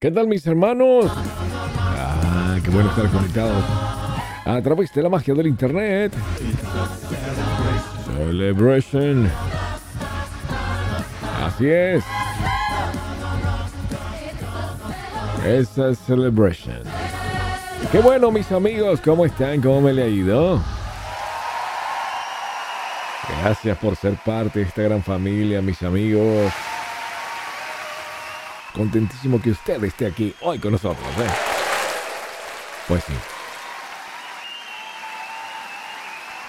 ¿Qué tal mis hermanos? Ah, qué bueno estar conectados a través de la magia del internet. Celebration. Así es. Esa es Celebration. Qué bueno mis amigos, ¿cómo están? ¿Cómo me le ha ido? Gracias por ser parte de esta gran familia, mis amigos. Contentísimo que usted esté aquí hoy con nosotros. ¿eh? Pues sí.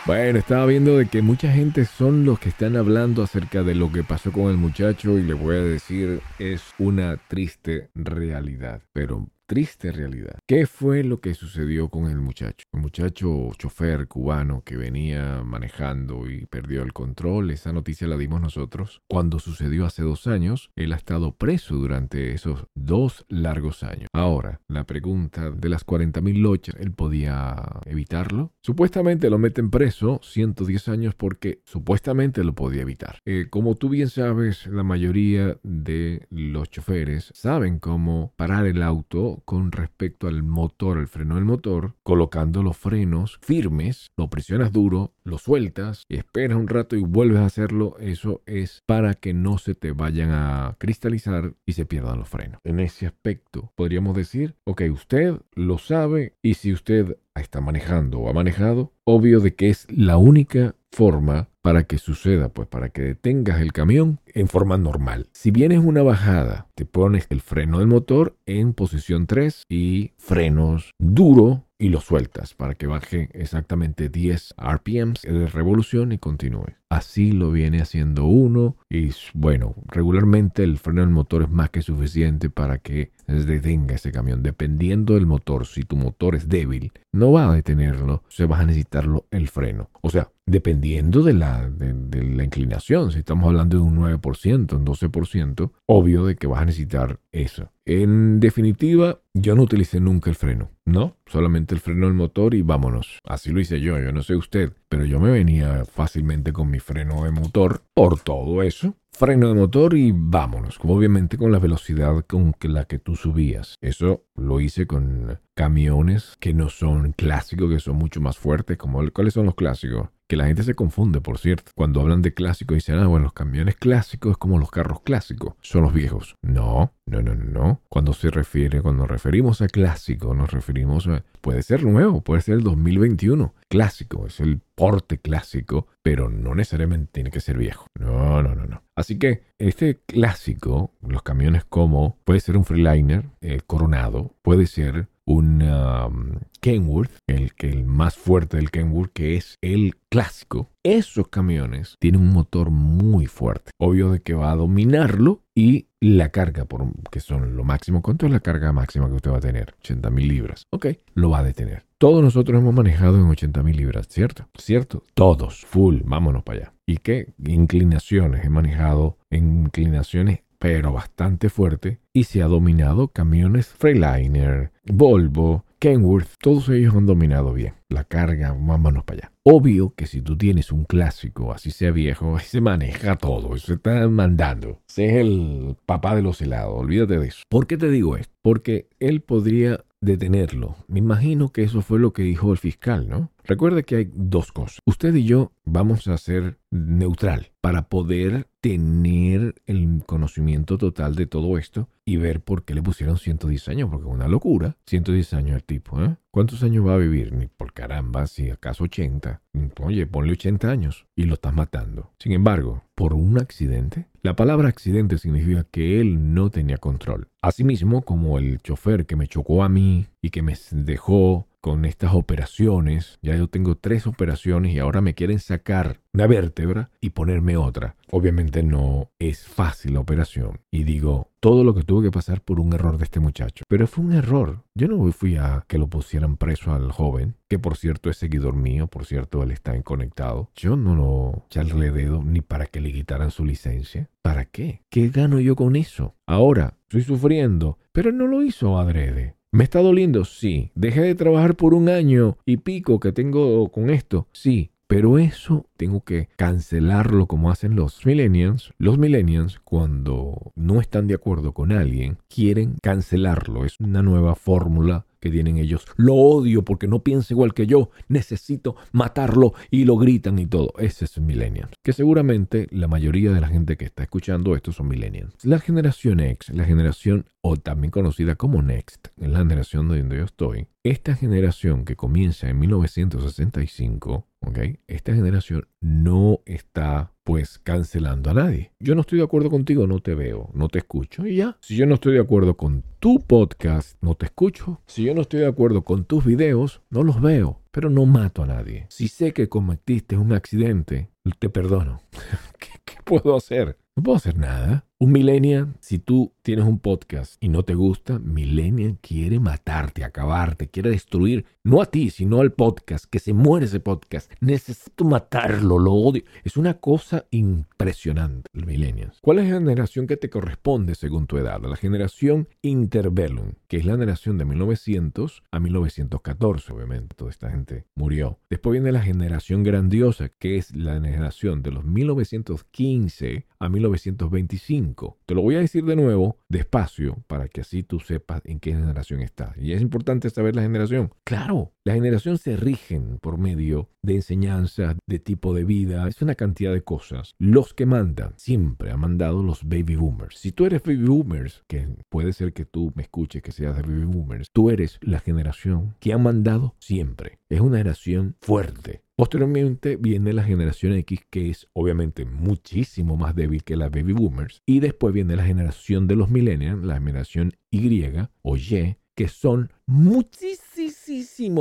Bueno, estaba viendo de que mucha gente son los que están hablando acerca de lo que pasó con el muchacho y le voy a decir, es una triste realidad. Pero triste realidad. ¿Qué fue lo que sucedió con el muchacho? El muchacho chofer cubano que venía manejando y perdió el control, esa noticia la dimos nosotros. Cuando sucedió hace dos años, él ha estado preso durante esos dos largos años. Ahora, la pregunta de las 40.000 lochas, ¿él podía evitarlo? Supuestamente lo meten preso 110 años porque supuestamente lo podía evitar. Eh, como tú bien sabes, la mayoría de los choferes saben cómo parar el auto con respecto al motor, el freno del motor, colocando los frenos firmes, lo presionas duro, lo sueltas, esperas un rato y vuelves a hacerlo. Eso es para que no se te vayan a cristalizar y se pierdan los frenos. En ese aspecto, podríamos decir, ok, usted lo sabe y si usted está manejando o ha manejado, obvio de que es la única forma para que suceda, pues para que detengas el camión en forma normal. Si vienes una bajada, te pones el freno del motor en posición 3 y frenos duro y lo sueltas para que baje exactamente 10 RPMs de revolución y continúe. Así lo viene haciendo uno y bueno, regularmente el freno del motor es más que suficiente para que detenga ese camión. Dependiendo del motor, si tu motor es débil, no va a detenerlo, se va a necesitarlo el freno. O sea, dependiendo de la, de, la inclinación, si estamos hablando de un 9%, un 12%, obvio de que vas a necesitar eso. En definitiva, yo no utilicé nunca el freno, ¿no? Solamente el freno del motor y vámonos. Así lo hice yo, yo no sé usted, pero yo me venía fácilmente con mi freno de motor por todo eso freno de motor y vámonos, obviamente con la velocidad con la que tú subías. Eso lo hice con camiones que no son clásicos, que son mucho más fuertes, como cuáles son los clásicos. Que la gente se confunde, por cierto. Cuando hablan de clásicos dicen, ah, bueno, los camiones clásicos es como los carros clásicos, son los viejos. No, no, no, no. Cuando se refiere, cuando referimos a clásico, nos referimos a, puede ser nuevo, puede ser el 2021. Clásico, es el porte clásico, pero no necesariamente tiene que ser viejo. No, no, no, no. Así que este clásico, los camiones como, puede ser un Freeliner eh, coronado, puede ser un um, Kenworth, el, el más fuerte del Kenworth, que es el clásico. Esos camiones tienen un motor muy fuerte. Obvio de que va a dominarlo y la carga, por, que son lo máximo. ¿Cuánto es la carga máxima que usted va a tener? 80 mil libras. Ok, lo va a detener. Todos nosotros hemos manejado en 80 mil libras, ¿cierto? ¿Cierto? Todos, full, vámonos para allá. ¿Y qué inclinaciones? He manejado inclinaciones pero bastante fuerte, y se ha dominado camiones Freiliner, Volvo, Kenworth, todos ellos han dominado bien. La carga, vámonos para allá. Obvio que si tú tienes un clásico, así sea viejo, se maneja todo, se está mandando. Es el papá de los helados, olvídate de eso. ¿Por qué te digo esto? Porque él podría detenerlo. Me imagino que eso fue lo que dijo el fiscal, ¿no? Recuerde que hay dos cosas. Usted y yo vamos a ser neutral para poder tener el conocimiento total de todo esto y ver por qué le pusieron 110 años, porque es una locura. 110 años el tipo, ¿eh? ¿Cuántos años va a vivir? Ni por caramba, si acaso 80. Oye, ponle 80 años y lo estás matando. Sin embargo, por un accidente, la palabra accidente significa que él no tenía control. Asimismo, como el chofer que me chocó a mí y que me dejó con estas operaciones. Ya yo tengo tres operaciones y ahora me quieren sacar una vértebra y ponerme otra. Obviamente no es fácil la operación. Y digo, todo lo que tuve que pasar por un error de este muchacho. Pero fue un error. Yo no fui a que lo pusieran preso al joven, que por cierto es seguidor mío, por cierto él está conectado. Yo no lo echarle dedo ni para que le quitaran su licencia. ¿Para qué? ¿Qué gano yo con eso? Ahora, estoy sufriendo, pero no lo hizo adrede. ¿Me está doliendo? Sí. ¿Dejé de trabajar por un año y pico que tengo con esto? Sí. Pero eso tengo que cancelarlo como hacen los millennials. Los millennials cuando no están de acuerdo con alguien quieren cancelarlo. Es una nueva fórmula que tienen ellos. Lo odio porque no piensa igual que yo. Necesito matarlo y lo gritan y todo. Ese es millennials. Que seguramente la mayoría de la gente que está escuchando esto son millennials. La generación X, la generación o también conocida como Next, en la generación donde yo estoy, esta generación que comienza en 1965, ¿ok? Esta generación no está pues cancelando a nadie. Yo no estoy de acuerdo contigo, no te veo, no te escucho y ya. Si yo no estoy de acuerdo con tu podcast, no te escucho. Si yo no estoy de acuerdo con tus videos, no los veo, pero no mato a nadie. Si sé que cometiste un accidente, te perdono. ¿Qué, ¿Qué, puedo hacer? No puedo hacer nada. Un millennial, si tú tienes un podcast y no te gusta, millennial quiere matarte, acabarte, quiere destruir, no a ti, sino al podcast, que se muere ese podcast. Necesito matarlo, lo odio. Es una cosa impresionante, el millennial. ¿Cuál es la generación que te corresponde según tu edad? La generación interbellum, que es la generación de 1900 a 1914, obviamente. Toda esta gente murió. Después viene la generación grandiosa, que es la generación de los 1915 a 1925 te lo voy a decir de nuevo, despacio, para que así tú sepas en qué generación estás. Y es importante saber la generación. Claro, la generación se rigen por medio de enseñanzas, de tipo de vida, es una cantidad de cosas. Los que mandan, siempre han mandado los baby boomers. Si tú eres baby boomers, que puede ser que tú me escuches que seas de baby boomers, tú eres la generación que ha mandado siempre. Es una generación fuerte, Posteriormente viene la generación X, que es obviamente muchísimo más débil que la baby boomers. Y después viene la generación de los millennials, la generación Y o Y, que son muchísimo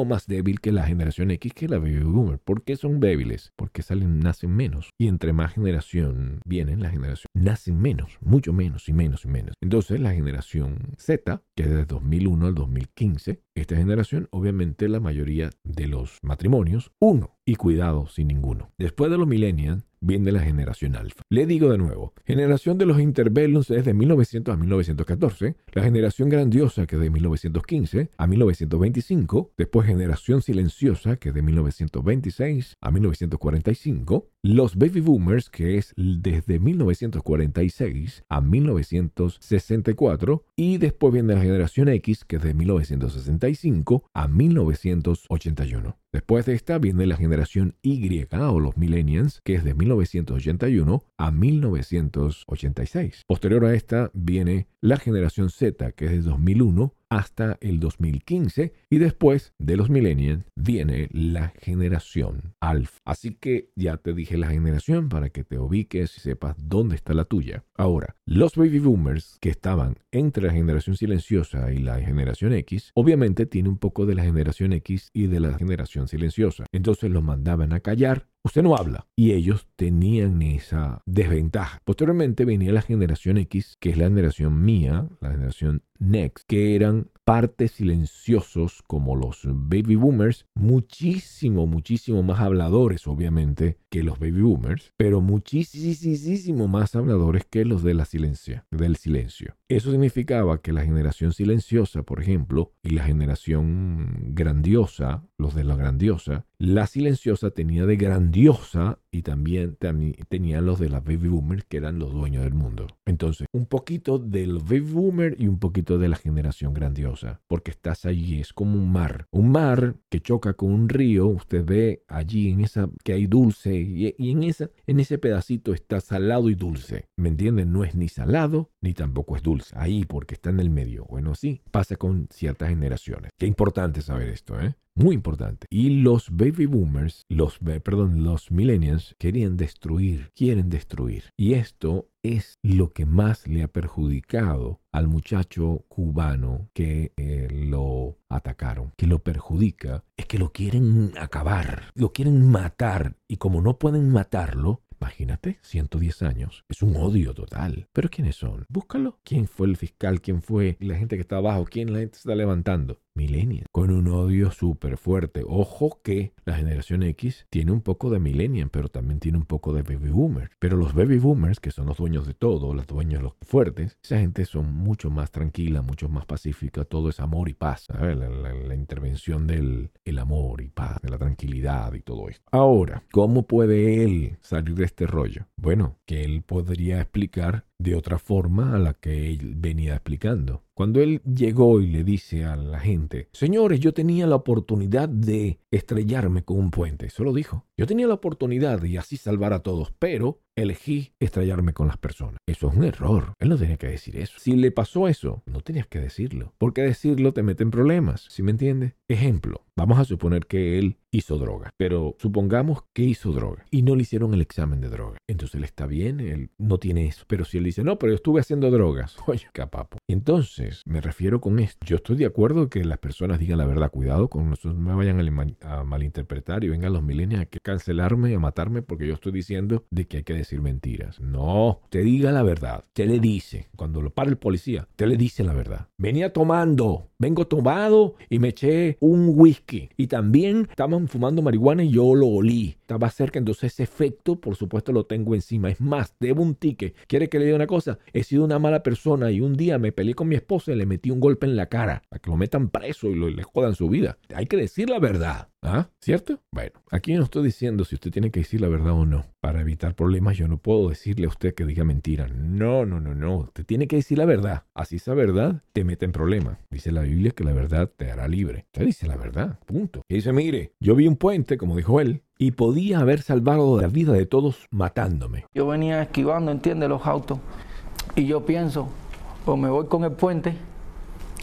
más débil que la generación X que la baby boomer. ¿Por qué son débiles? Porque salen, nacen menos. Y entre más generación vienen, la generación nacen menos, mucho menos y menos y menos. Entonces la generación Z, que es de 2001 al 2015, esta generación, obviamente la mayoría de los matrimonios, uno, y cuidado sin ninguno. Después de los millennials, viene la generación alfa. Le digo de nuevo, generación de los interbellums es de 1900 a 1914, la generación grandiosa que es de 1915 a 1925, después generación silenciosa que es de 1926 a 1945, los baby boomers que es desde 1946 a 1964 y después viene la generación X que es de 1965 a 1981. Después de esta viene la generación Y o los millennials, que es de 1981 a 1986. Posterior a esta viene la generación Z, que es de 2001 hasta el 2015 y después de los millennials viene la generación alfa. Así que ya te dije la generación para que te ubiques y sepas dónde está la tuya. Ahora, los baby boomers que estaban entre la generación silenciosa y la generación X, obviamente tiene un poco de la generación X y de la generación silenciosa. Entonces los mandaban a callar usted no habla. Y ellos tenían esa desventaja. Posteriormente venía la generación X, que es la generación mía, la generación Next, que eran partes silenciosos como los baby boomers, muchísimo, muchísimo más habladores, obviamente, que los baby boomers, pero muchísimo más habladores que los de la silencia, del silencio. Eso significaba que la generación silenciosa, por ejemplo, y la generación grandiosa, los de la grandiosa, la silenciosa tenía de grandiosa y también tenía los de la baby boomer que eran los dueños del mundo. Entonces, un poquito del baby boomer y un poquito de la generación grandiosa, porque estás allí, es como un mar. Un mar que choca con un río, usted ve allí en esa que hay dulce y, en, esa, en ese pedacito está salado y dulce. ¿Me entienden? No es ni salado ni tampoco es dulce. Ahí porque está en el medio. Bueno, sí, pasa con ciertas generaciones. Qué importante saber esto, ¿eh? Muy importante. Y los baby boomers, los, perdón, los millennials querían destruir, quieren destruir. Y esto es lo que más le ha perjudicado al muchacho cubano que eh, lo atacaron, que lo perjudica, es que lo quieren acabar, lo quieren matar y como no pueden matarlo, Imagínate, 110 años. Es un odio total. Pero ¿quiénes son? Búscalo. ¿Quién fue el fiscal? ¿Quién fue la gente que está abajo? ¿Quién la gente está levantando? Millennials, con un odio súper fuerte. Ojo que la generación X tiene un poco de millennial, pero también tiene un poco de baby boomers. Pero los baby boomers, que son los dueños de todo, los dueños los fuertes, esa gente son mucho más tranquila, mucho más pacífica, todo es amor y paz. La, intervención del el amor y paz, de la tranquilidad y todo esto. Ahora, ¿cómo puede él salir de este rollo? Bueno, que él podría explicar de otra forma a la que él venía explicando. Cuando él llegó y le dice a la gente, señores, yo tenía la oportunidad de estrellarme con un puente, eso lo dijo. Yo tenía la oportunidad de así salvar a todos, pero elegí estrellarme con las personas. Eso es un error. Él no tenía que decir eso. Si le pasó eso, no tenías que decirlo. Porque decirlo te mete en problemas. ¿Sí me entiendes? Ejemplo, vamos a suponer que él hizo droga, pero supongamos que hizo droga y no le hicieron el examen de droga. Entonces él está bien, él no tiene eso. Pero si él dice, no, pero yo estuve haciendo drogas, oye, capapo. Entonces, me refiero con esto. Yo estoy de acuerdo que las personas digan la verdad. Cuidado con nosotros, no me vayan a, malinterpretar y vengan los milenios a cancelarme, a matarme, porque yo estoy diciendo de que hay que decir mentiras. No, te diga la verdad. Te le dice, cuando lo para el policía, te le dice la verdad. Venía tomando, vengo tomado y me eché un whisky. Y también estaban fumando marihuana y yo lo olí. Estaba cerca, entonces ese efecto, por supuesto, lo tengo encima. Es más, debo un ticket. ¿Quiere que le diga una cosa? He sido una mala persona y un día me peleé con mi esposa y le metí un golpe en la cara para que lo metan preso y lo, le jodan su vida. Hay que decir la verdad. ¿Ah? ¿Cierto? Bueno, aquí no estoy diciendo si usted tiene que decir la verdad o no. Para evitar problemas yo no puedo decirle a usted que diga mentira. No, no, no, no. Usted tiene que decir la verdad. Así esa verdad te mete en problemas. Dice la Biblia que la verdad te hará libre. Usted dice la verdad. Punto. Y dice, mire, yo vi un puente, como dijo él, y podía haber salvado la vida de todos matándome. Yo venía esquivando, entiende, los autos. Y yo pienso, o me voy con el puente,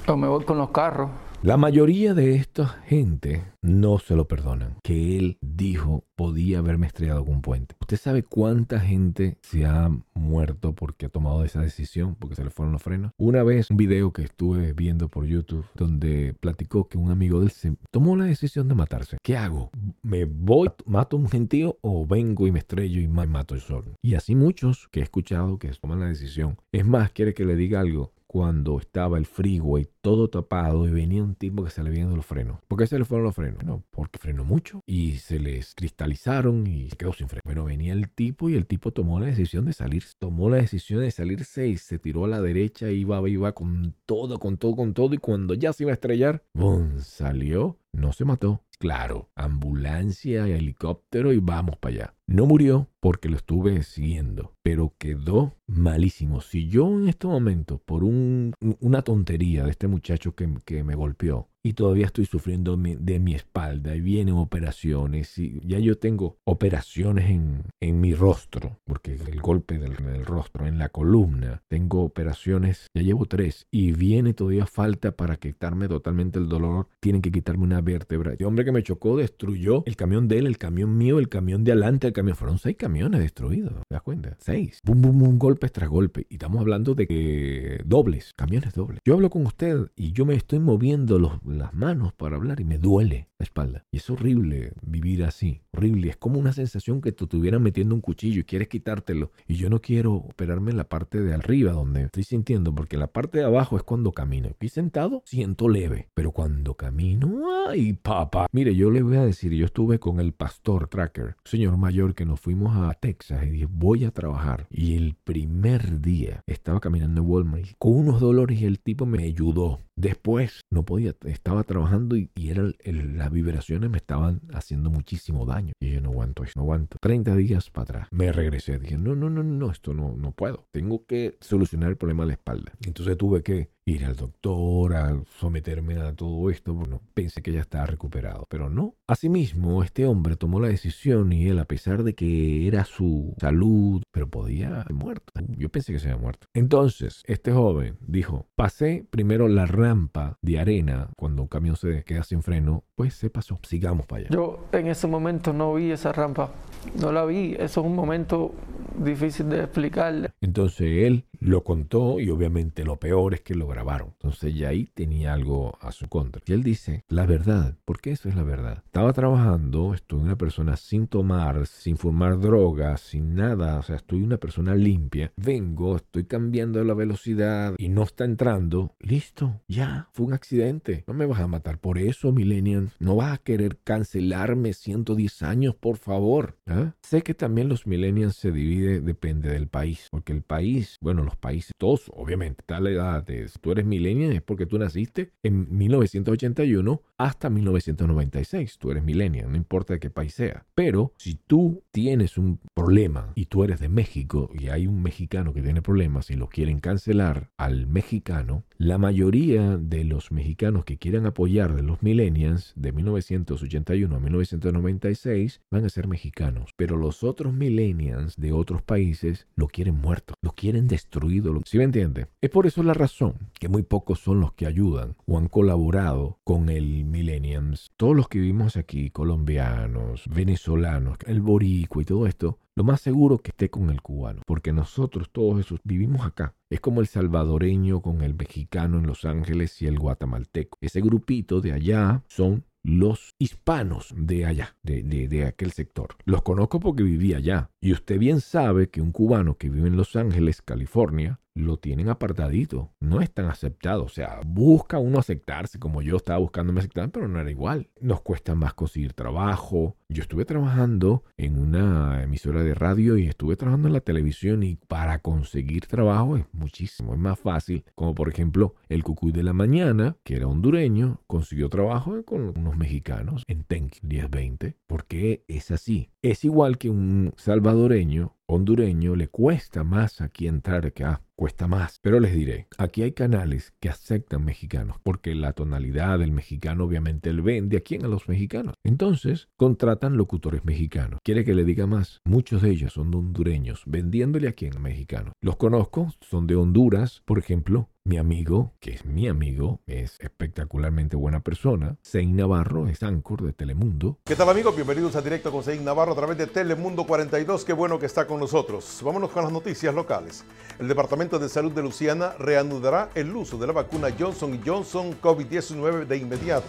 o me voy con los carros la mayoría de esta gente no se lo perdonan. Que él dijo podía haberme estrellado con puente. ¿Usted sabe cuánta gente se ha muerto porque ha tomado esa decisión, porque se le fueron los frenos? Una vez un video que estuve viendo por YouTube donde platicó que un amigo de él se tomó la decisión de matarse. ¿Qué hago? ¿Me voy, mato a un gentío o vengo y me estrello y me mato yo solo? Y así muchos que he escuchado que toman la decisión. Es más, quiere que le diga algo cuando estaba el freeway todo tapado y venía un tipo que se le viendo los frenos. ¿Por qué se le fueron los frenos? No, porque frenó mucho y se les cristalizaron y quedó sin freno. Bueno, venía el tipo y el tipo tomó la decisión de salir. Tomó la decisión de salirse y se tiró a la derecha, iba, iba con todo, con todo, con todo. Y cuando ya se iba a estrellar, ¡bum! Salió, no se mató. Claro, ambulancia helicóptero y vamos para allá. No murió porque lo estuve siguiendo, pero quedó malísimo. Si yo en este momento, por una tontería de este muchacho que, que me golpeó, y todavía estoy sufriendo de mi espalda y vienen operaciones y ya yo tengo operaciones en, en mi rostro, porque el golpe del, del, rostro, en la columna, tengo operaciones, ya llevo tres y viene todavía falta para quitarme totalmente el dolor, tienen que quitarme una vértebra. El hombre que me chocó destruyó el camión de él, el camión mío, el camión de adelante, el camión, fueron seis camiones destruidos, ¿te das cuenta? Seis. Bum, bum, bum, golpe tras golpe. Y estamos hablando de que dobles, camiones dobles. Yo hablo con usted y yo me estoy moviendo los las manos para hablar y me duele la espalda. Y es horrible vivir así, horrible. Es como una sensación que te estuvieran metiendo un cuchillo y quieres quitártelo. Y yo no quiero operarme en la parte de arriba donde estoy sintiendo, porque la parte de abajo es cuando camino. Aquí sentado siento leve, pero cuando camino, ay papá. Mire, yo le voy a decir, yo estuve con el pastor Tracker, señor mayor que nos fuimos a Texas y dije, voy a trabajar. Y el primer día estaba caminando en Walmart con unos dolores y el tipo me ayudó. Después no podía, estaba trabajando y, era las vibraciones me estaban haciendo muchísimo daño. Y yo no aguanto eso, no aguanto. 30 días para atrás. Me regresé. Dije, no, no, no, no, esto no, no puedo. Tengo que solucionar el problema de la espalda. Entonces tuve que ir al doctor, a someterme a todo esto. Bueno, pensé que ya estaba recuperado, pero no. Asimismo, este hombre tomó la decisión y él, a pesar de que era su salud, pero podía haber muerto. Yo pensé que se había muerto. Entonces, este joven dijo, pasé primero la rampa de arena cuando un camión se queda sin freno pues se pasó. Sigamos para allá. Yo en ese momento no vi esa rampa, no la vi. Eso es un momento difícil de explicarle. Entonces él lo contó y obviamente lo peor es que lo grabaron. Entonces ya ahí tenía algo a su contra. Y él dice, la verdad, porque eso es la verdad. Estaba trabajando, estoy una persona sin tomar, sin fumar drogas, sin nada, o sea, estoy una persona limpia. Vengo, estoy cambiando la velocidad y no está entrando. Listo, ya, fue un accidente. No me vas a matar por eso, Millennium. No vas a querer cancelarme 110 años, por favor. ¿Ah? Sé que también los Millennials se dividen, depende del país, porque el país, bueno, los países, todos, obviamente, está la edad tú eres millennial es porque tú naciste en 1981 hasta 1996, tú eres millennial, no importa de qué país sea. Pero si tú tienes un problema y tú eres de México y hay un mexicano que tiene problemas y lo quieren cancelar al mexicano, la mayoría de los mexicanos que quieran apoyar de los millennials de 1981 a 1996 van a ser mexicanos, pero los otros millennials de otros países lo quieren muerto, lo quieren destruido. ¿Sí me entiende? Es por eso la razón que muy pocos son los que ayudan o han colaborado con el millennials. Todos los que vivimos aquí, colombianos, venezolanos, el boricua y todo esto, lo más seguro que esté con el cubano, porque nosotros todos esos vivimos acá. Es como el salvadoreño con el mexicano en Los Ángeles y el guatemalteco. Ese grupito de allá son los hispanos de allá, de, de, aquel sector. Los conozco porque viví allá. Y usted bien sabe que un cubano que vive en Los Ángeles, California, lo tienen apartadito. No es tan aceptado. O sea, busca uno aceptarse como yo estaba buscando me aceptar, pero no era igual. Nos cuesta más conseguir trabajo. Yo estuve trabajando en una emisora de radio y estuve trabajando en la televisión y para conseguir trabajo es muchísimo, es más fácil. Como por ejemplo el Cucuy de la Mañana, que era hondureño, consiguió trabajo con unos mexicanos en Tenk 1020. porque es así? Es igual que un salvadoreño hondureño le cuesta más aquí entrar que acá, cuesta más. Pero les diré, aquí hay canales que aceptan mexicanos, porque la tonalidad del mexicano obviamente él vende a quién a los mexicanos. Entonces, contratan locutores mexicanos. ¿Quiere que le diga más? Muchos de ellos son hondureños, vendiéndole a quién a mexicanos. Los conozco, son de Honduras, por ejemplo, mi amigo, que es mi amigo, es espectacularmente buena persona. Sein Navarro es Anchor de Telemundo. ¿Qué tal amigos? Bienvenidos a Directo con Sein Navarro a través de Telemundo 42. Qué bueno que está con nosotros. Vámonos con las noticias locales. El Departamento de Salud de Luciana reanudará el uso de la vacuna Johnson Johnson COVID-19 de inmediato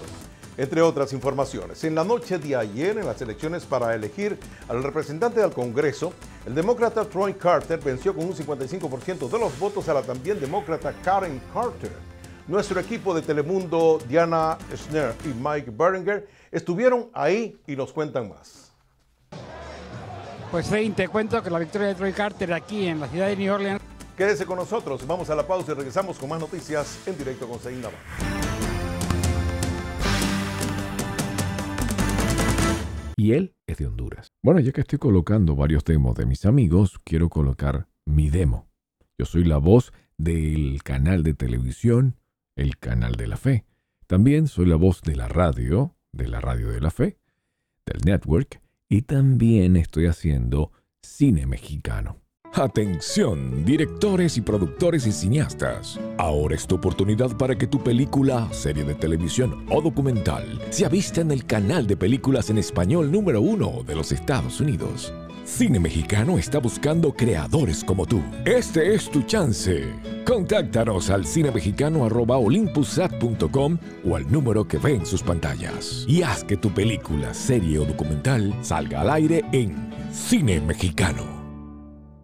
entre otras informaciones. En la noche de ayer, en las elecciones para elegir al representante del Congreso, el demócrata Troy Carter venció con un 55% de los votos a la también demócrata Karen Carter. Nuestro equipo de Telemundo, Diana Schner y Mike Berenger, estuvieron ahí y nos cuentan más. Pues Fein, te cuento que la victoria de Troy Carter aquí en la ciudad de New Orleans. Quédese con nosotros, vamos a la pausa y regresamos con más noticias en directo con Sein y él es de Honduras. Bueno, ya que estoy colocando varios demos de mis amigos, quiero colocar mi demo. Yo soy la voz del canal de televisión, el canal de la fe. También soy la voz de la radio, de la radio de la fe, del network, y también estoy haciendo cine mexicano. Atención, directores y productores y cineastas. Ahora es tu oportunidad para que tu película, serie de televisión o documental se aviste en el canal de películas en español número uno de los Estados Unidos. Cine Mexicano está buscando creadores como tú. Este es tu chance. Contáctanos al cinemexicano.olympusat.com o al número que ve en sus pantallas. Y haz que tu película, serie o documental salga al aire en Cine Mexicano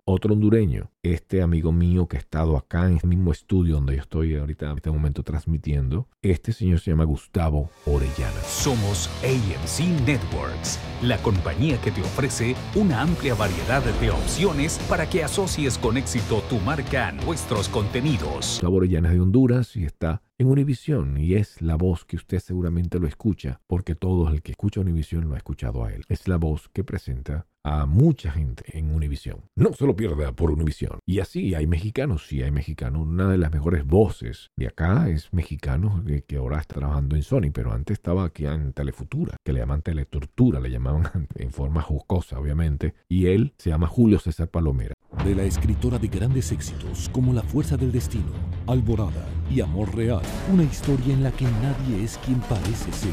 otro hondureño, este amigo mío que ha estado acá en el mismo estudio donde yo estoy ahorita en este momento transmitiendo, este señor se llama Gustavo Orellana. Somos AMC Networks, la compañía que te ofrece una amplia variedad de opciones para que asocies con éxito tu marca a nuestros contenidos. Gustavo Orellana es de Honduras y está en Univisión y es la voz que usted seguramente lo escucha, porque todo el que escucha Univisión lo ha escuchado a él. Es la voz que presenta a mucha gente en Univisión. No se lo pierda por Univisión. Y así hay mexicanos, sí hay mexicanos. Una de las mejores voces de acá es mexicano que, ahora está trabajando en Sony, pero antes estaba aquí en Telefutura, que le llaman Teletortura, le llamaban en forma jocosa, obviamente. Y él se llama Julio César Palomera. De la escritora de grandes éxitos como La Fuerza del Destino, Alborada y Amor Real, una historia en la que nadie es quien parece ser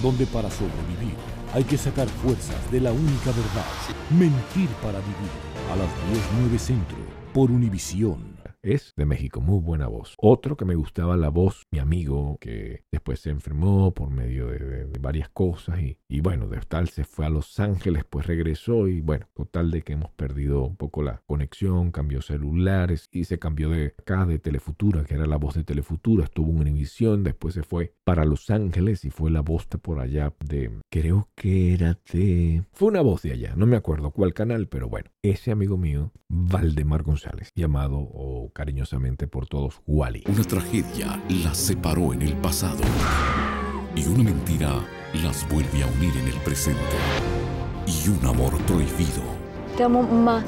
donde para sobrevivir hay que sacar fuerzas de la única verdad. Mentir para vivir. A las 10.09 Centro, por Univisión es de México, muy buena voz. Otro que me gustaba la voz, mi amigo, que después se enfermó por medio de, varias cosas y, y, bueno, de tal se fue a Los Ángeles, pues regresó y bueno, total de que hemos perdido un poco la conexión, cambió celulares y se cambió de acá de Telefutura, que era la voz de Telefutura, estuvo en Univisión, después se fue para Los Ángeles y fue la voz de por allá de, creo que era de, fue una voz de allá, no me acuerdo cuál canal, pero bueno, ese amigo mío, Valdemar González, llamado o cariñosamente por todos Wally. Una tragedia las separó en el pasado y una mentira las vuelve a unir en el presente. Y un amor prohibido. Te amo más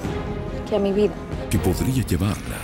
que a mi vida. Que podría llevarla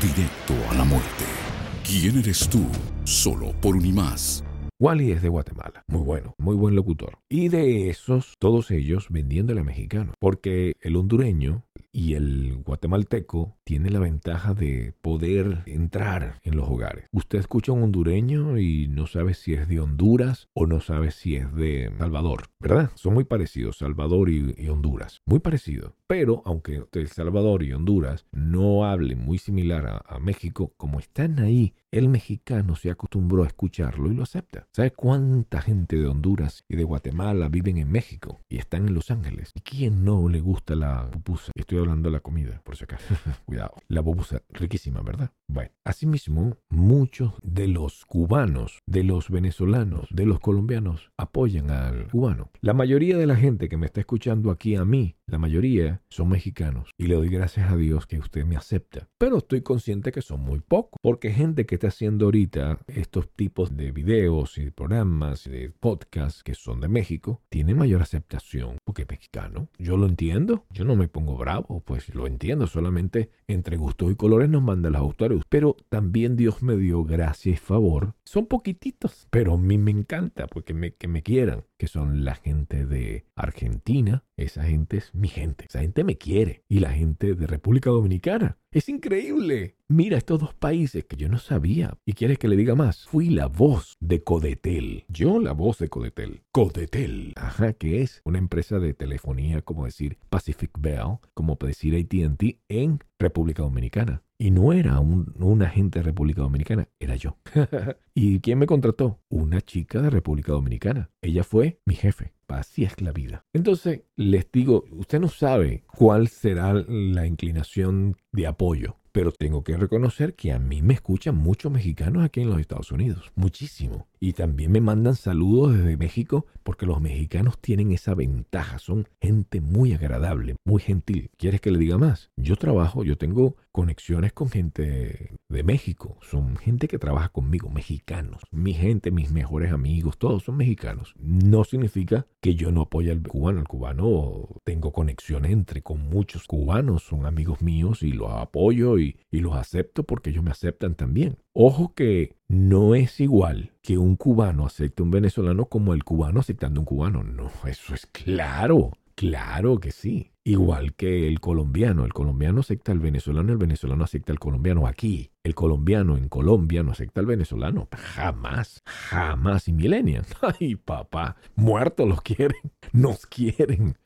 directo a la muerte. ¿Quién eres tú? Solo por un y más. Wally es de Guatemala, muy bueno, muy buen locutor. Y de esos, todos ellos vendiéndole a mexicanos, porque el hondureño y el guatemalteco tiene la ventaja de poder entrar en los hogares. Usted escucha a un hondureño y no sabe si es de Honduras o no sabe si es de Salvador, ¿verdad? Son muy parecidos, Salvador y, Honduras, muy parecidos. Pero aunque El Salvador y Honduras no hablen muy similar a, a México, como están ahí el mexicano se acostumbró a escucharlo y lo acepta. ¿Sabe cuánta gente de Honduras y de Guatemala viven en México y están en Los Ángeles? ¿Y quién no le gusta la pupusa? Estoy hablando de la comida, por si acaso. Cuidado. La pupusa, riquísima, ¿verdad? Bueno, asimismo, muchos de los cubanos, de los venezolanos, de los colombianos apoyan al cubano. La mayoría de la gente que me está escuchando aquí a mí, la mayoría son mexicanos y le doy gracias a Dios que usted me acepta. Pero estoy consciente que son muy pocos, porque gente que está haciendo ahorita estos tipos de videos y programas y de podcasts que son de México, tiene mayor aceptación porque es mexicano. Yo lo entiendo, yo no me pongo bravo, pues lo entiendo, solamente entre gustos y colores nos manda los autores, pero también Dios me dio gracia y favor. Son poquititos, pero a mí me encanta porque me, que me quieran, que son la gente de Argentina, esa gente es mi gente, esa gente me quiere, y la gente de República Dominicana. Es increíble. Mira estos dos países que yo no sabía. ¿Y quieres que le diga más? Fui la voz de Codetel. Yo la voz de Codetel. Codetel. Ajá, que es una empresa de telefonía, como decir Pacific Bell, como decir ATT en República Dominicana. Y no era un, un, agente de República Dominicana, era yo. ¿Y quién me contrató? Una chica de República Dominicana. Ella fue mi jefe. Así es la vida. Entonces, les digo, usted no sabe cuál será la inclinación de apoyo pero tengo que reconocer que a mí me escuchan muchos mexicanos aquí en los Estados Unidos, muchísimo. Y también me mandan saludos desde México porque los mexicanos tienen esa ventaja, son gente muy agradable, muy gentil. ¿Quieres que le diga más? Yo trabajo, yo tengo conexiones con gente de México, son gente que trabaja conmigo, mexicanos. Mi gente, mis mejores amigos, todos son mexicanos. No significa que yo no apoye al cubano, al cubano tengo conexión entre con muchos cubanos, son amigos míos y los apoyo y, y los acepto porque ellos me aceptan también. Ojo que no es igual que un cubano acepte a un venezolano como el cubano aceptando a un cubano. No, eso es claro. Claro que sí. Igual que el colombiano. El colombiano acepta al venezolano, el venezolano acepta al colombiano. Aquí, el colombiano en Colombia no acepta al venezolano. Jamás, jamás. Y millennials. Ay, papá, muertos los quieren. Nos quieren.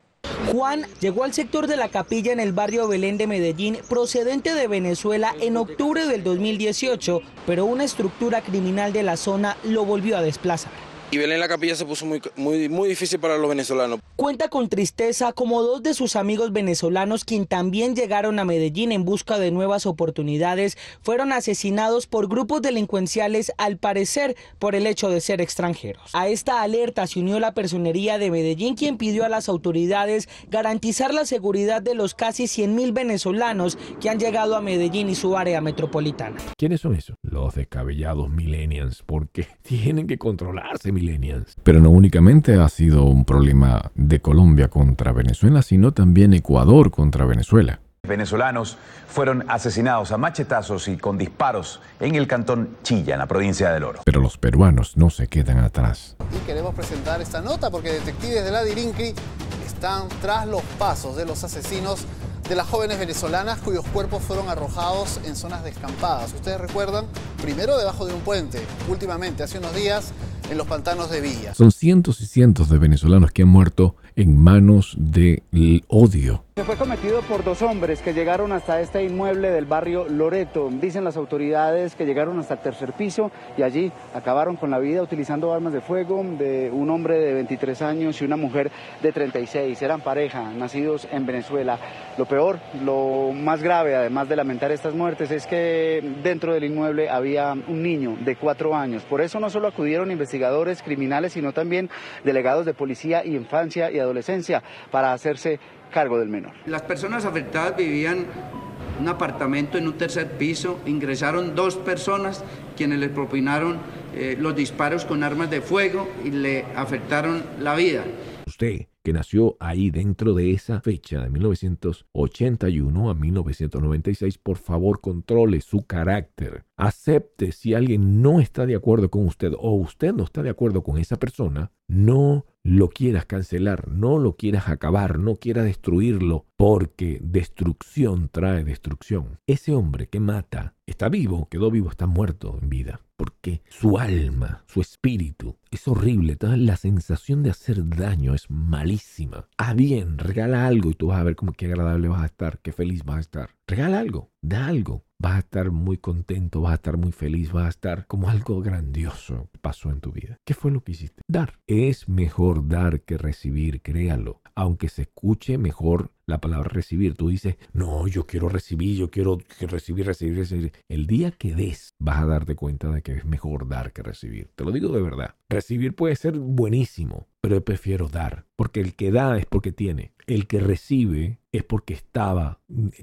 Juan llegó al sector de la capilla en el barrio Belén de Medellín procedente de Venezuela en octubre del 2018, pero una estructura criminal de la zona lo volvió a desplazar y Belén la Capilla se puso muy, muy, muy difícil para los venezolanos. Cuenta con tristeza como dos de sus amigos venezolanos, quien también llegaron a Medellín en busca de nuevas oportunidades, fueron asesinados por grupos delincuenciales, al parecer por el hecho de ser extranjeros. A esta alerta se unió la personería de Medellín, quien pidió a las autoridades garantizar la seguridad de los casi 100.000 venezolanos que han llegado a Medellín y su área metropolitana. ¿Quiénes son esos? Los descabellados millennials, porque tienen que controlarse, pero no únicamente ha sido un problema de Colombia contra Venezuela, sino también Ecuador contra Venezuela. Venezolanos fueron asesinados a machetazos y con disparos en el cantón Chilla, en la provincia del Oro. Pero los peruanos no se quedan atrás. Y queremos presentar esta nota porque detectives de la Dirincri están tras los pasos de los asesinos de las jóvenes venezolanas cuyos cuerpos fueron arrojados en zonas descampadas. Ustedes recuerdan, primero debajo de un puente, últimamente, hace unos días, en los pantanos de Villa. Son cientos y cientos de venezolanos que han muerto en manos del odio. Se fue cometido por dos hombres que llegaron hasta este inmueble del barrio Loreto. Dicen las autoridades que llegaron hasta el tercer piso y allí acabaron con la vida utilizando armas de fuego de un hombre de 23 años y una mujer de 36. Eran pareja, nacidos en Venezuela. Lo peor, lo más grave, además de lamentar estas muertes, es que dentro del inmueble había un niño de cuatro años. Por eso no solo acudieron investigadores criminales, sino también delegados de policía y infancia y adolescencia para hacerse cargo del menor. Las personas afectadas vivían en un apartamento en un tercer piso, ingresaron dos personas quienes les propinaron eh, los disparos con armas de fuego y le afectaron la vida. Usted que nació ahí dentro de esa fecha de 1981 a 1996, por favor controle su carácter. Acepte si alguien no está de acuerdo con usted o usted no está de acuerdo con esa persona, no lo quieras cancelar, no lo quieras acabar, no quieras destruirlo, porque destrucción trae destrucción. Ese hombre que mata está vivo, quedó vivo, está muerto en vida, porque su alma, su espíritu es horrible, la sensación de hacer daño es malísima. Ah, bien, regala algo y tú vas a ver cómo qué agradable vas a estar, qué feliz vas a estar. Regala algo, da algo. Vas a estar muy contento, vas a estar muy feliz, vas a estar como algo grandioso pasó en tu vida. ¿Qué fue lo que hiciste? Dar. Es mejor dar que recibir, créalo. Aunque se escuche mejor la palabra recibir. Tú dices, no, yo quiero recibir, yo quiero recibir, recibir, recibir. El día que des, vas a darte cuenta de que es mejor dar que recibir. Te lo digo de verdad. Recibir puede ser buenísimo, pero yo prefiero dar. Porque el que da es porque tiene. El que recibe es porque estaba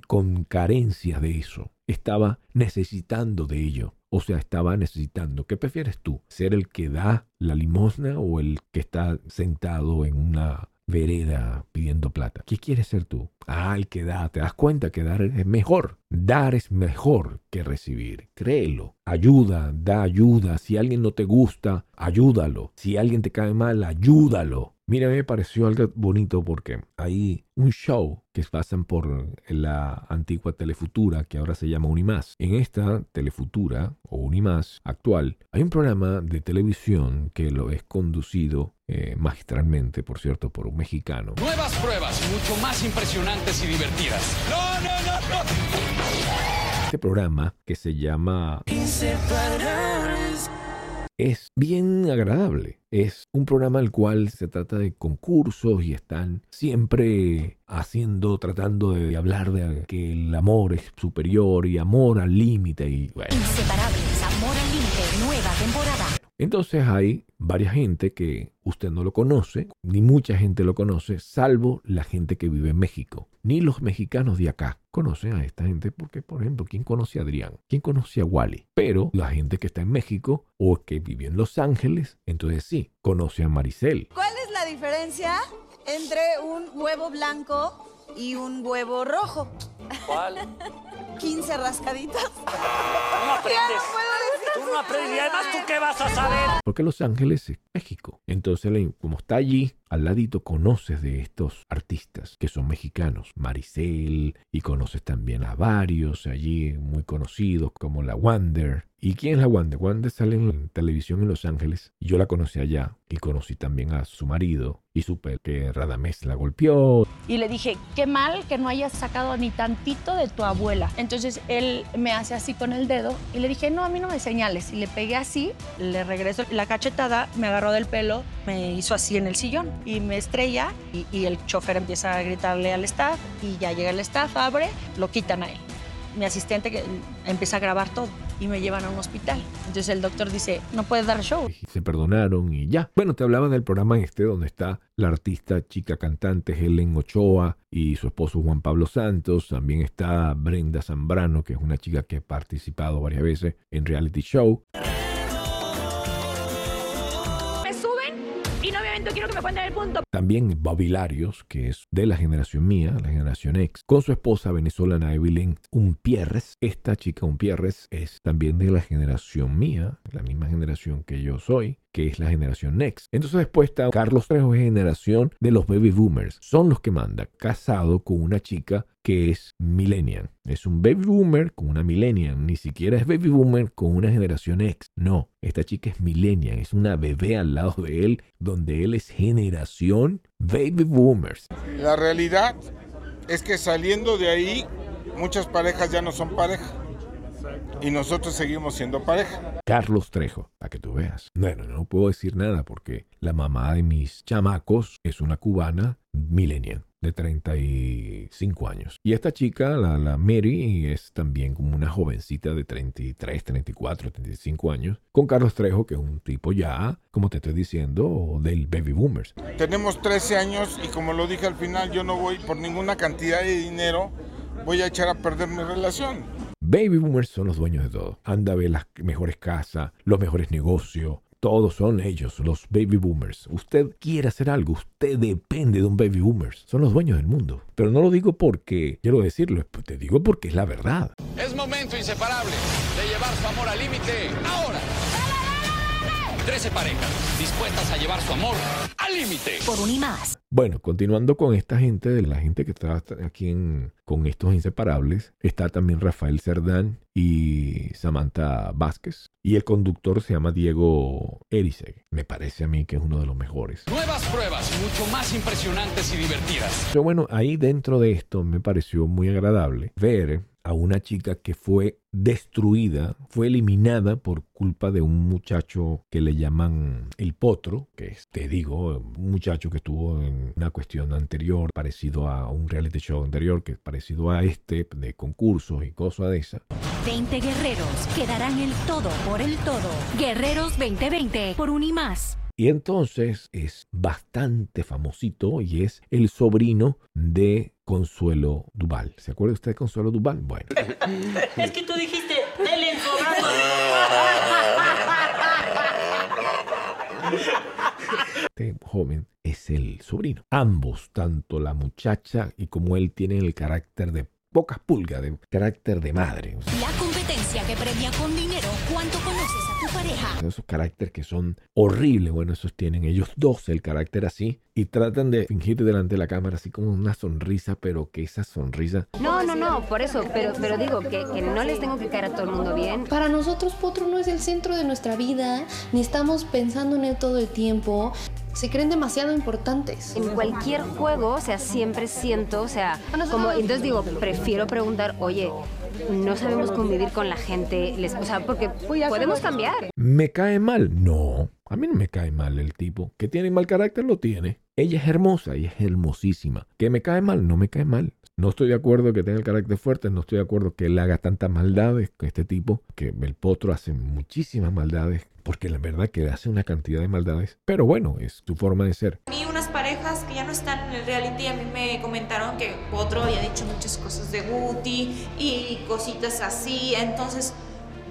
con carencias de eso. Estaba necesitando de ello. O sea, estaba necesitando. ¿Qué prefieres tú? ¿Ser el que da la limosna o el que está sentado en una vereda pidiendo plata. ¿Qué quieres ser tú? Ah, el que da. Te das cuenta que dar es mejor. Dar es mejor que recibir. Créelo. Ayuda, da ayuda. Si alguien no te gusta, ayúdalo. Si alguien te cae mal, ayúdalo. Mira, me pareció algo bonito porque hay un show que pasan por la antigua Telefutura, que ahora se llama Unimás. En esta Telefutura o Unimás actual, hay un programa de televisión que lo es conducido eh, magistralmente, por cierto, por un mexicano. Nuevas pruebas, mucho más impresionantes y divertidas. No, no, no, no. Este programa que se llama es bien agradable. Es un programa al cual se trata de concursos y están siempre haciendo, tratando de hablar de que el amor es superior y amor al límite y. Inseparables, amor al límite, nueva temporada. Entonces hay varias gente que usted no lo conoce, ni mucha gente lo conoce, salvo la gente que vive en México. Ni los mexicanos de acá conocen a esta gente porque, por ejemplo, ¿quién conoce a Adrián? ¿Quién conoce a Wally? Pero la gente que está en México o que vive en Los Ángeles, entonces sí, conoce a Maricel. ¿Cuál es la diferencia entre un huevo blanco y un huevo rojo? ¿Cuál? 15 rascaditas. No aprendes. Tú no aprendes. Y además, ¿tú qué vas a saber? Porque Los Ángeles es México. Entonces, como está allí, al ladito conoces de estos artistas que son mexicanos. Maricel, y conoces también a varios allí muy conocidos como la Wander. ¿Y quién es la Wander? Wander sale en televisión en Los Ángeles. Yo la conocí allá. Y conocí también a su marido. Y supe que Radamés la golpeó. Y le dije, qué mal que no hayas sacado ni tantito de tu abuela. Entonces él me hace así con el dedo. Y le dije, no, a mí no me Y le pegué así, le regreso la cachetada, me agarró del pelo, me hizo así en el sillón. Y me estrella. Y, el chofer empieza a gritarle al staff. Y ya llega el staff, abre, lo quitan a él mi asistente empieza a grabar todo y me llevan a un hospital. Entonces el doctor dice, no puedes dar show. Se perdonaron y ya. Bueno, te hablaba del programa este donde está la artista chica cantante Helen Ochoa y su esposo Juan Pablo Santos. También está Brenda Zambrano, que es una chica que ha participado varias veces en reality show. También Bobby Larios, que es de la generación mía, la generación X, con su esposa venezolana Evelyn Umpierres. Esta chica Umpierres es también de la generación mía, la misma generación que yo soy que es la generación Next. Entonces después está Carlos Trejo, generación de los baby boomers. Son los que manda, casado con una chica que es millennial. Es un baby boomer con una millennial. Ni siquiera es baby boomer con una generación X. No, esta chica es millennial. Es una bebé al lado de él, donde él es generación baby boomers. La realidad es que saliendo de ahí, muchas parejas ya no son pareja y nosotros seguimos siendo pareja. Carlos Trejo, para que tú veas. Bueno, no puedo decir nada porque la mamá de mis chamacos es una cubana millennial de 35 años. Y esta chica, la, la, Mary, es también como una jovencita de 33, 34, 35 años, con Carlos Trejo, que es un tipo ya, como te estoy diciendo, del baby boomers. Tenemos 13 años y como lo dije al final, yo no voy por ninguna cantidad de dinero, voy a echar a perder mi relación. Baby boomers son los dueños de todo. Anda a ver las mejores casas, los mejores negocios. Todos son ellos, los baby boomers. Usted quiere hacer algo, usted depende de un baby boomers. Son los dueños del mundo. Pero no lo digo porque quiero decirlo, te digo porque es la verdad. Es momento inseparable de llevar su amor al límite ahora. 13 parejas dispuestas a llevar su amor al límite. Por un y más. Bueno, continuando con esta gente, de la gente que está aquí con estos inseparables, está también Rafael Cerdán y Samantha Vázquez. Y el conductor se llama Diego Eriseg. Me parece a mí que es uno de los mejores. Nuevas pruebas, mucho más impresionantes y divertidas. Pero bueno, ahí dentro de esto me pareció muy agradable ver a una chica que fue destruida, fue eliminada por culpa de un muchacho que le llaman el potro, que es, te digo, un muchacho que estuvo en una cuestión anterior, parecido a un reality show anterior, que es parecido a este, de concursos y cosas de esas. 20 guerreros que darán el todo por el todo. Guerreros 2020 por un y más. Y entonces es bastante famosito y es el sobrino de Consuelo Duval. ¿Se acuerda usted de Consuelo Duval? Bueno. es que tú dijiste, el Este joven es el sobrino. Ambos, tanto la muchacha y como él, tienen el carácter de pocas pulgas, de carácter de madre. La competencia que premia con dinero cuánto tu pareja. Esos caracteres que son horribles, bueno, esos tienen ellos dos el carácter así y tratan de fingir delante de la cámara así como una sonrisa, pero que esa sonrisa... No, no, no, por eso, pero, pero digo que, que no les tengo que caer a todo el mundo bien. Para nosotros Potro no es el centro de nuestra vida, ni estamos pensando en él todo el tiempo se creen demasiado importantes. En cualquier juego, o sea, siempre siento, o sea, como, entonces digo, prefiero preguntar, oye, no sabemos convivir con la gente, les, o sea, porque podemos cambiar. ¿Me cae mal? No, a mí no me cae mal el tipo. Que tiene mal carácter, lo tiene. Ella es hermosa y es hermosísima. ¿Que me cae mal? No me cae mal. No estoy de acuerdo que tenga el carácter fuerte, no estoy de acuerdo que él haga tantas maldades con este tipo, que el potro hace muchísimas maldades, porque la verdad que hace una cantidad de maldades, pero bueno, es su forma de ser. A mí unas parejas que ya no están en el reality, a mí me comentaron que Potro había dicho muchas cosas de Guti y cositas así, entonces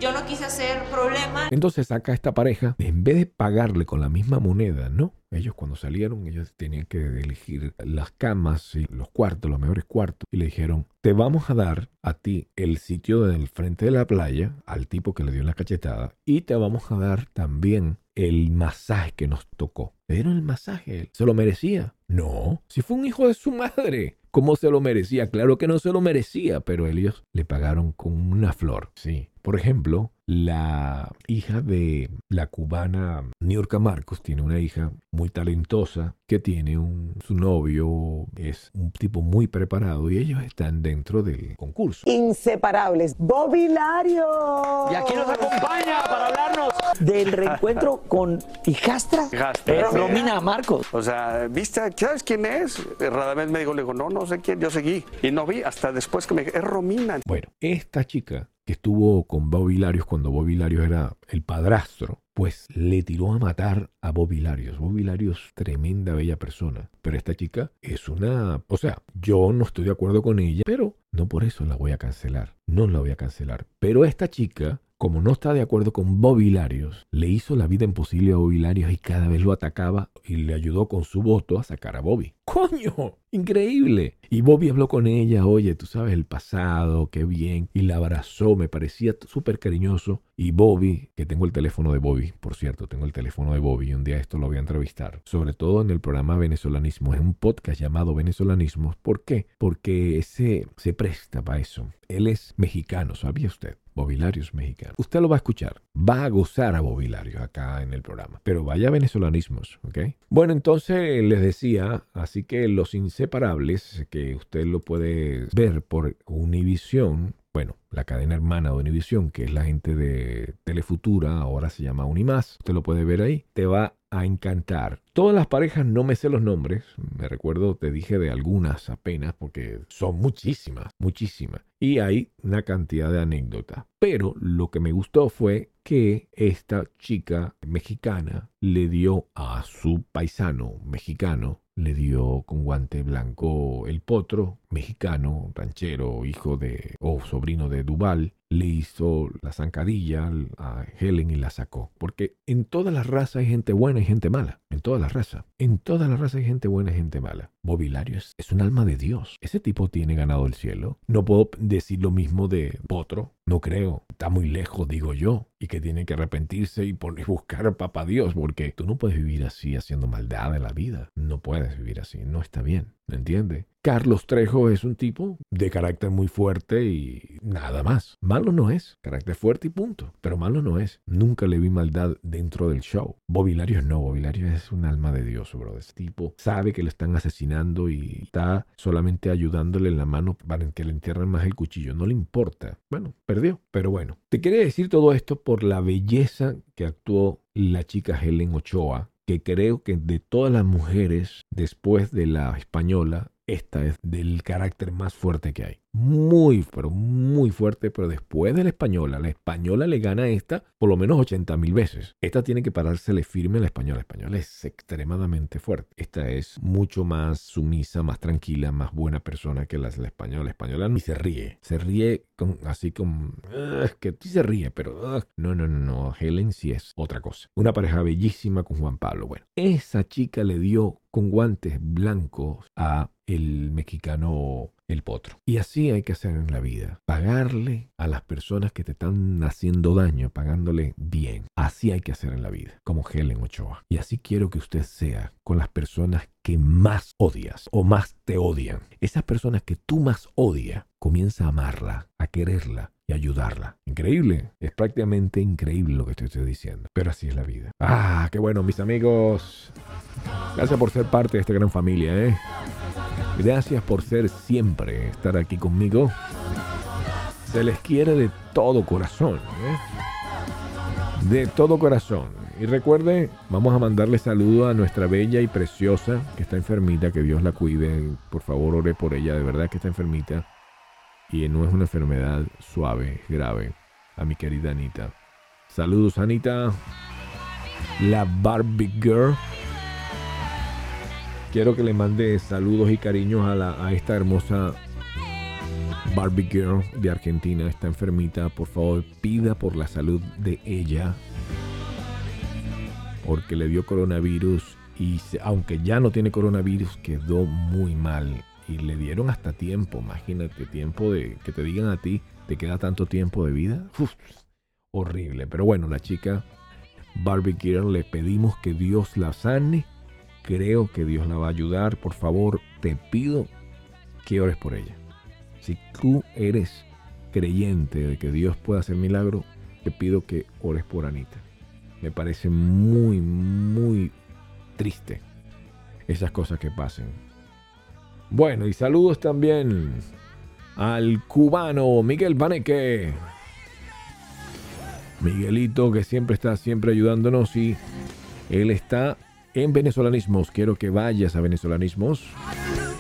yo no quise hacer problema. Entonces saca esta pareja, en vez de pagarle con la misma moneda, ¿no? Ellos cuando salieron, ellos tenían que elegir las camas y los cuartos, los mejores cuartos. Y le dijeron, te vamos a dar a ti el sitio del frente de la playa, al tipo que le dio la cachetada, y te vamos a dar también el masaje que nos tocó. Le dieron el masaje, ¿se lo merecía? No, si fue un hijo de su madre. ¿Cómo se lo merecía? Claro que no se lo merecía, pero ellos le pagaron con una flor, sí. Por ejemplo, la hija de la cubana Niurka Marcos tiene una hija muy talentosa que tiene un su novio es un tipo muy preparado y ellos están dentro del concurso. Inseparables. Bobilario. Y aquí nos acompaña para hablarnos del reencuentro con hijastra, Hijastra. Romina Marcos. O sea, ¿viste? ¿Sabes quién es? Radamés me dijo, le digo, no, no sé quién, yo seguí. Y no vi hasta después que me es Romina. Bueno, esta chica que estuvo con Bobby Larios cuando Bobby Larios era el padrastro, pues le tiró a matar a Bobby Larios. Bobby Larios, tremenda bella persona. Pero esta chica es una... O sea, yo no estoy de acuerdo con ella, pero no por eso la voy a cancelar. No la voy a cancelar. Pero esta chica como no está de acuerdo con Bobby Larios, le hizo la vida imposible a Bobby Larios y cada vez lo atacaba y le ayudó con su voto a sacar a Bobby. ¡Coño! Increíble. Y Bobby habló con ella, oye, tú sabes el pasado, qué bien. Y la abrazó, me parecía súper cariñoso. Y Bobby, que tengo el teléfono de Bobby, por cierto, tengo el teléfono de Bobby, y un día esto lo voy a entrevistar. Sobre todo en el programa Venezolanismo, es un podcast llamado Venezolanismos. ¿Por qué? Porque ese se presta para eso. Él es mexicano, ¿sabía usted? Bobilarios mexicano. Usted lo va a escuchar. Va a gozar a Bobilarios acá en el programa. Pero vaya venezolanismos, ¿ok? Bueno, entonces les decía, así que los inseparables, que usted lo puede ver por Univisión, bueno, la cadena hermana de Univisión, que es la gente de Telefutura, ahora se llama Unimás, usted lo puede ver ahí, te va a encantar. Todas las parejas no me sé los nombres, me recuerdo, te dije de algunas apenas, porque son muchísimas, muchísimas. Y hay una cantidad de anécdotas. Pero lo que me gustó fue que esta chica mexicana le dio a su paisano mexicano, le dio con guante blanco el potro mexicano, ranchero, hijo de o sobrino de Duval, le hizo la zancadilla a Helen y la sacó. Porque en todas las razas hay gente buena y gente mala. En todas las razas. En todas las razas hay gente buena y gente mala. Bobilario es, es, un alma de Dios. Ese tipo tiene ganado el cielo. No puedo decir lo mismo de Potro. No creo. Está muy lejos, digo yo. Y que tiene que arrepentirse y, por, y buscar a Papá Dios. Porque tú no puedes vivir así haciendo maldad en la vida. No puedes vivir así. No está bien. ¿Me entiende? Carlos Trejo es un tipo de carácter muy fuerte y nada más. Malo no es. Carácter fuerte y punto. Pero malo no es. Nunca le vi maldad dentro del show. Bobilario no. Bobilario es un alma de Dios, bro. Este tipo sabe que le están asesinando y está solamente ayudándole en la mano para que le entierren más el cuchillo. No le importa. Bueno, perdió. Pero bueno. Te quería decir todo esto por la belleza que actuó la chica Helen Ochoa que creo que de todas las mujeres después de la española, esta es del carácter más fuerte que hay. Muy, pero muy fuerte, pero después de la española, la española le gana a esta por lo menos 80 mil veces. Esta tiene que parársele firme a la española. La española es extremadamente fuerte. Esta es mucho más sumisa, más tranquila, más buena persona que la, la española. La española ni se ríe. Se ríe con, así como... Es que sí se ríe, pero... no, no, no, no. Helen sí es otra cosa. Una pareja bellísima con Juan Pablo. Bueno, esa chica le dio con guantes blancos a el mexicano el potro. Y así hay que hacer en la vida. Pagarle a las personas que te están haciendo daño, pagándole bien. Así hay que hacer en la vida, como Helen Ochoa. Y así quiero que usted sea con las personas que más odias o más te odian. Esas personas que tú más odias, comienza a amarla, a quererla y ayudarla. Increíble, es prácticamente increíble lo que estoy diciendo, pero así es la vida. Ah, qué bueno, mis amigos. Gracias por ser parte de esta gran familia, ¿eh? Gracias por ser siempre, estar aquí conmigo. Se les quiere de todo corazón, ¿eh? De todo corazón. Y recuerde, vamos a mandarle saludo a nuestra bella y preciosa que está enfermita, que Dios la cuide. Por favor, ore por ella, de verdad que está enfermita. Y no es una enfermedad suave, grave. A mi querida Anita. Saludos, Anita. La Barbie Girl. Quiero que le mande saludos y cariños a, a esta hermosa Barbie Girl de Argentina. Está enfermita. Por favor, pida por la salud de ella. Porque le dio coronavirus y aunque ya no tiene coronavirus, quedó muy mal. Y le dieron hasta tiempo. Imagínate, tiempo de que te digan a ti, te queda tanto tiempo de vida. Horrible. Pero bueno, la chica Barbie Girl le pedimos que Dios la sane creo que Dios la va a ayudar. Por favor, te pido que ores por ella. Si tú eres creyente de que Dios puede hacer milagro, te pido que ores por Anita. Me parece muy, muy triste esas cosas que pasen. Bueno, y saludos también al cubano Miguel Baneque. Miguelito que siempre está siempre ayudándonos y él está en venezolanismos. Quiero que vayas a venezolanismos.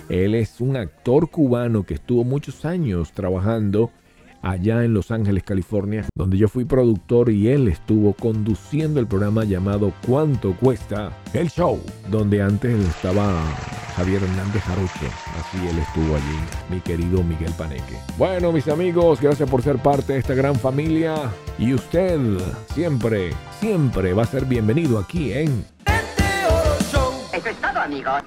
Él es un actor cubano que estuvo muchos años trabajando allá en Los Ángeles, California, donde yo fui productor y él estuvo conduciendo el programa llamado ¿Cuánto cuesta el show? Donde antes estaba Javier Hernández Jarocho. Así él estuvo allí, mi querido Miguel Paneque. Bueno, mis amigos, gracias por ser parte de esta gran familia. Y usted siempre, siempre va a ser bienvenido aquí en... Eso es todo, amigos.